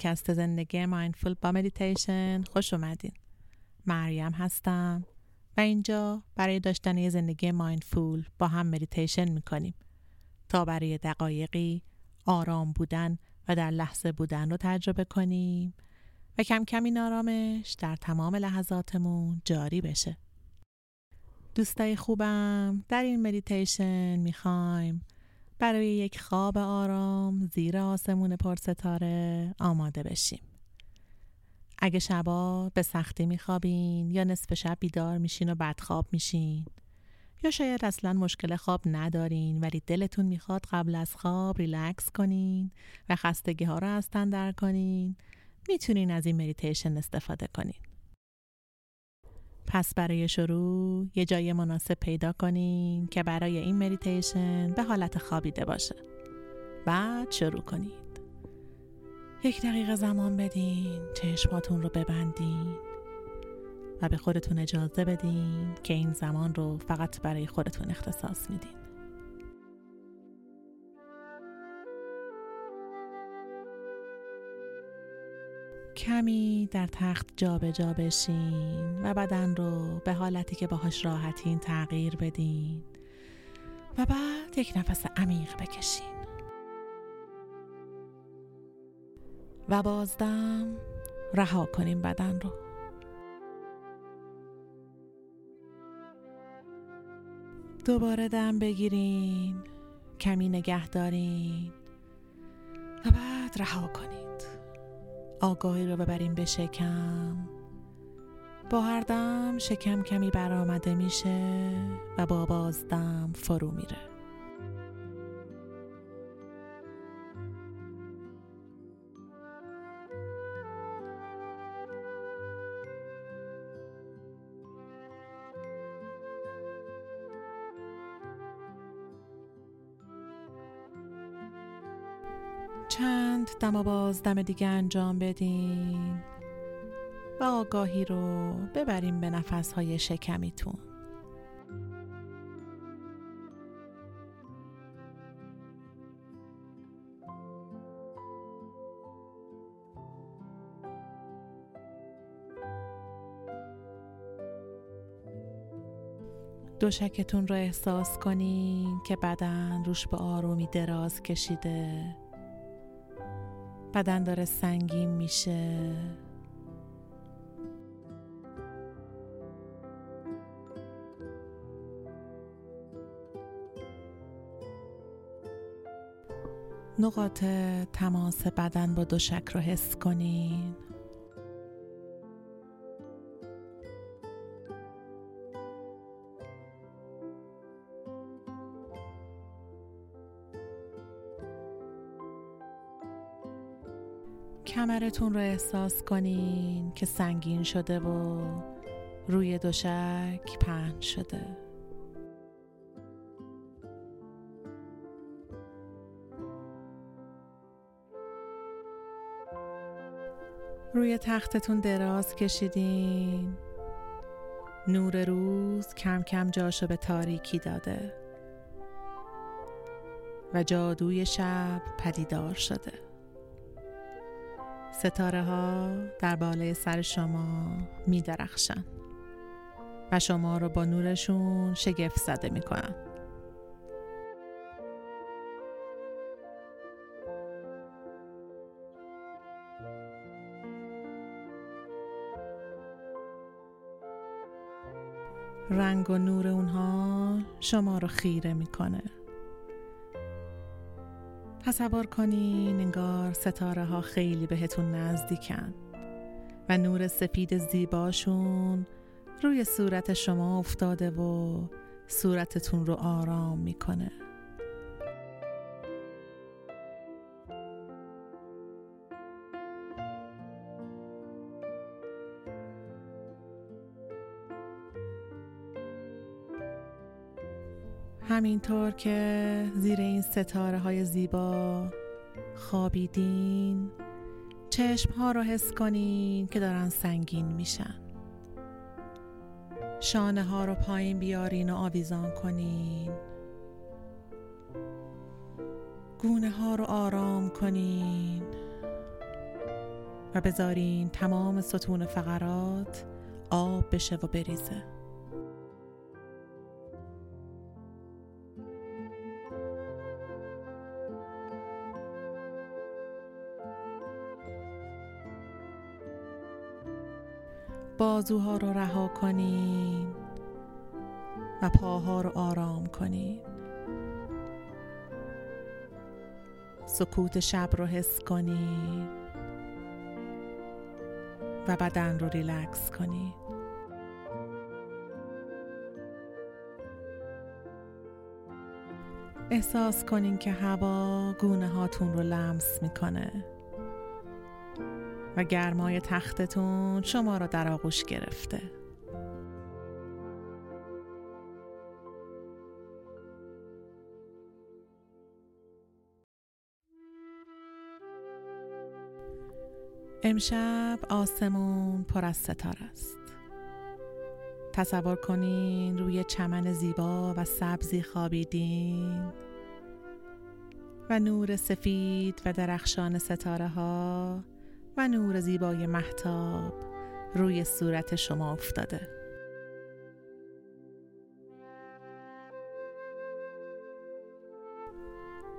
پادکست زندگی mindful با مدیتیشن خوش اومدین. مریم هستم و اینجا برای داشتن یه زندگی mindful با هم مدیتیشن می‌کنیم. تا برای دقایقی آرام بودن و در لحظه بودن رو تجربه کنیم و کم کم این آرامش در تمام لحظاتمون جاری بشه. دوستای خوبم در این مدیتیشن می‌خوایم برای یک خواب آرام زیر آسمون پرستاره آماده بشیم. اگه شبا به سختی میخوابین یا نصف شب بیدار میشین و بدخواب میشین یا شاید اصلا مشکل خواب ندارین ولی دلتون می‌خواد قبل از خواب ریلکس کنین و خستگی ها رو از در کنین می‌تونین از این مدیتیشن استفاده کنین. پس برای شروع یه جای مناسب پیدا کنین که برای این مدیتیشن به حالت خوابیده باشه. بعد شروع کنید. یک دقیقه زمان بدین چشماتون رو ببندین و به خودتون اجازه بدین که این زمان رو فقط برای خودتون اختصاص میدین. کمی در تخت جابجا جا بشین و بدن رو به حالتی که باهاش راحتین تغییر بدین. و بعد یک نفس عمیق بکشین. و بازدم رها کنیم بدن رو. دوباره دم بگیرین کمی نگه دارین و بعد رها کنین. آگاهی رو ببریم به شکم. با هر دم شکم کمی برآمده میشه و با بازدم فرو میره. چند دم و باز دم دیگه انجام بدین و آگاهی رو ببریم به نفس های شکمیتون دوشکتون رو احساس کنین که بدن روش به آرومی دراز کشیده. بدن داره سنگین میشه. نقاط تماس بدن با دوشک رو حس کنین. کمرتون رو احساس کنین که سنگین شده و روی دوشک پهن شده. روی تختتون دراز کشیدین. نور روز کم کم جاشو به تاریکی داده. و جادوی شب پدیدار شده. ستاره ها در بالای سر شما می درخشن و شما رو با نورشون شگفت زده می کنن. رنگ و نور اونها شما رو خیره می‌کنه تصور کنین انگار ستاره ها خیلی بهتون نزدیکن و نور سفید زیباشون روی صورت شما افتاده و صورتتون رو آرام می‌کنه. همینطور که زیر این ستاره های زیبا خوابیدین چشم ها رو حس کنین که دارن سنگین میشن. شانه ها رو پایین بیارین و آویزان کنین. گونه ها رو آرام کنین و بذارین تمام ستون فقرات آب بشه و بریزه. بازوها رو رها کنین و پاها رو آرام کنین سکوت شب رو حس کنین و بدن رو ریلکس کنین احساس کنین که هوا گونه هاتون رو لمس می‌کنه. و گرمای تختتون شما را در آغوش گرفته. امشب آسمون پر از ستاره است. تصور کنین روی چمن زیبا و سبزی خوابیدین و نور سفید و درخشان ستاره ها و نور زیبای محتاب روی صورت شما افتاده.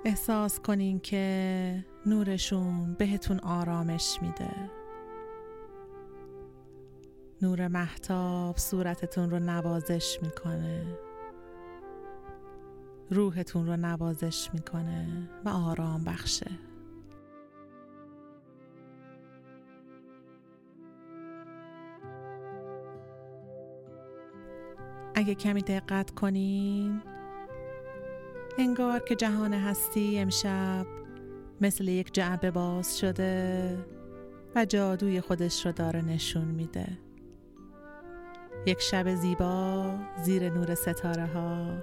احساس کنین که نورشون بهتون آرامش میده. نور محتاب صورتتون رو نوازش می‌کنه. روحتون رو نوازش می‌کنه و آرام بخشه. اگه کمی دقت کنین انگار که جهان هستی امشب مثل یک جعبه باز شده و جادوی خودش رو داره نشون میده. یک شب زیبا زیر نور ستاره ها.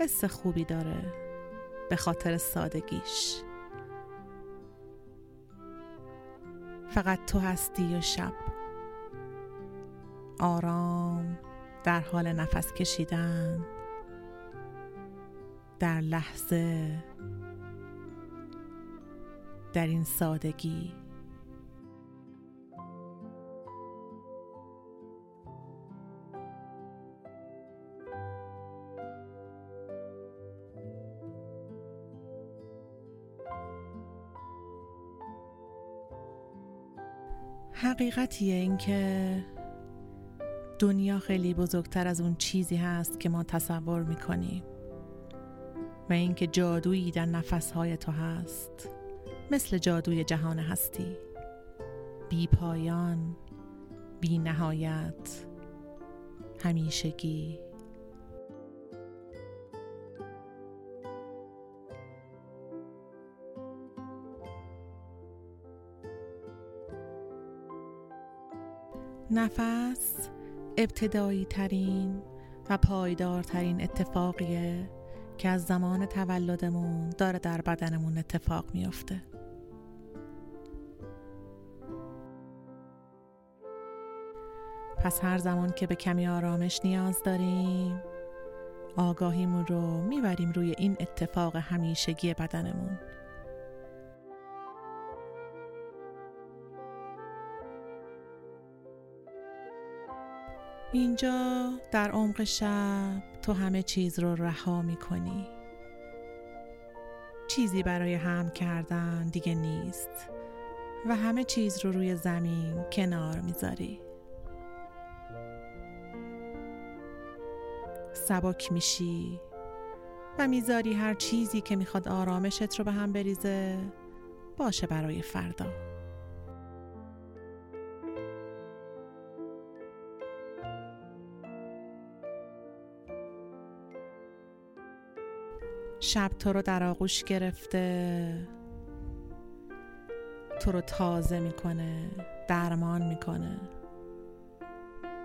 حس خوبی داره به خاطر سادگیش. فقط تو هستی و شب. آرام. در حال نفس کشیدن در لحظه در این سادگی. حقیقتیه اینکه دنیا خیلی بزرگتر از اون چیزی هست که ما تصور می‌کنیم و اینکه جادویی در نفسهای تو هست. مثل جادوی جهان هستی. بی پایان بی نهایت. همیشگی. نفس ابتدایی ترین و پایدارترین اتفاقیه که از زمان تولدمون داره در بدنمون اتفاق میافته. پس هر زمان که به کمی آرامش نیاز داریم آگاهیمون رو می‌بریم روی این اتفاق همیشگی بدنمون. اینجا در عمق شب تو همه چیز رو رها می کنی چیزی برای هم کردن دیگه نیست و همه چیز رو روی زمین کنار می‌ذاری. سبک میشی و می‌ذاری هر چیزی که می‌خواد آرامشت رو به هم بریزه باشه برای فردا. شب تو رو در آغوش گرفته. تو رو تازه می‌کنه درمان می‌کنه.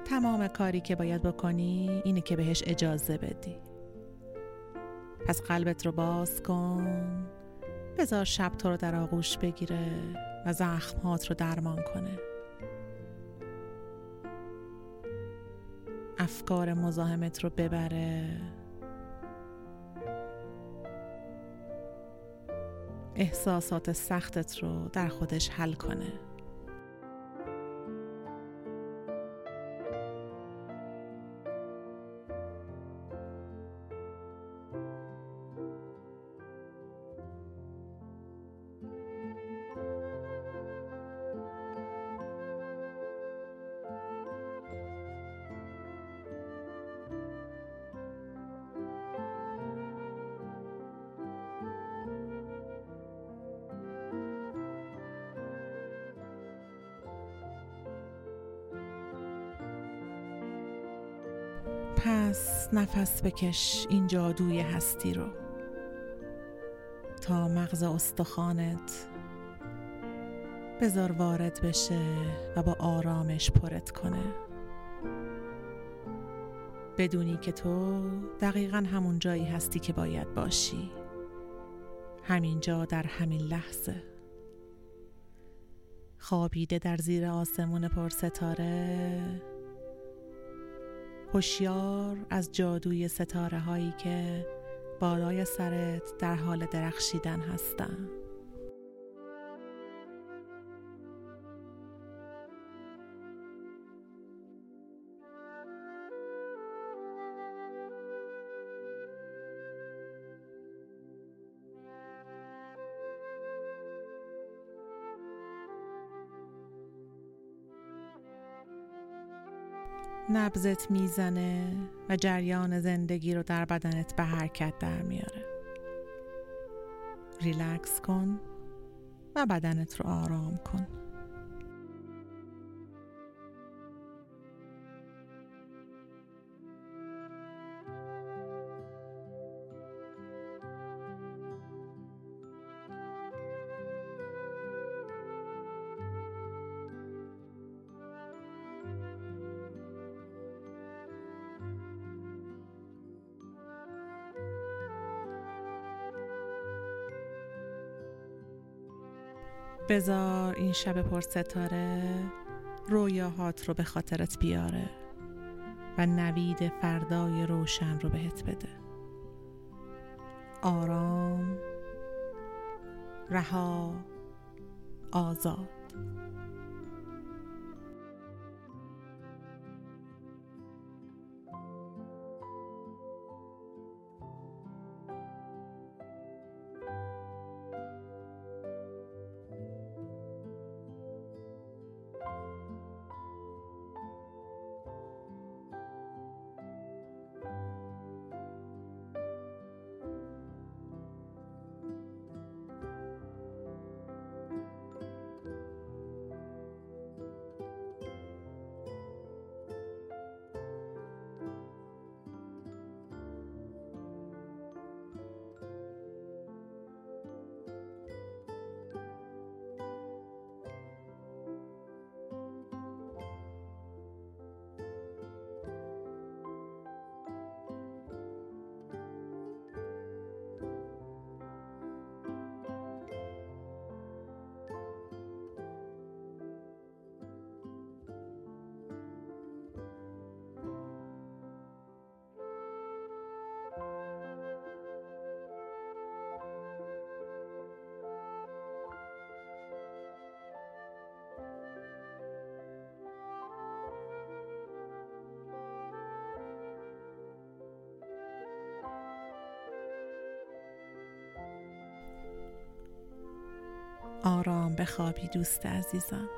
تمام کاری که باید بکنی اینه که بهش اجازه بدی. پس قلبت رو باز کن. بذار شب تو رو در آغوش بگیره و زخمهات رو درمان کنه. افکار مزاحمت رو ببره. احساسات سختت رو در خودش حل کنه. پس نفس بکش این جادوی هستی رو. تا مغز استخوانت بذار وارد بشه و با آرامش پرت کنه. بدونی که تو دقیقا همون جایی هستی که باید باشی. همینجا در همین لحظه. خوابیده در زیر آسمون پر ستاره هوشیار از جادوی ستاره هایی که بالای سرت در حال درخشیدن هستند. نبزت می‌زنه و جریان زندگی رو در بدنت به حرکت در میاره. ریلکس کن و بدنت رو آرام کن. بزار این شب پر ستاره رویاهات رو به خاطرت بیاره و نوید فردای روشن رو بهت بده. آرام رها آزاد. آرام بخوابی دوست عزیزم.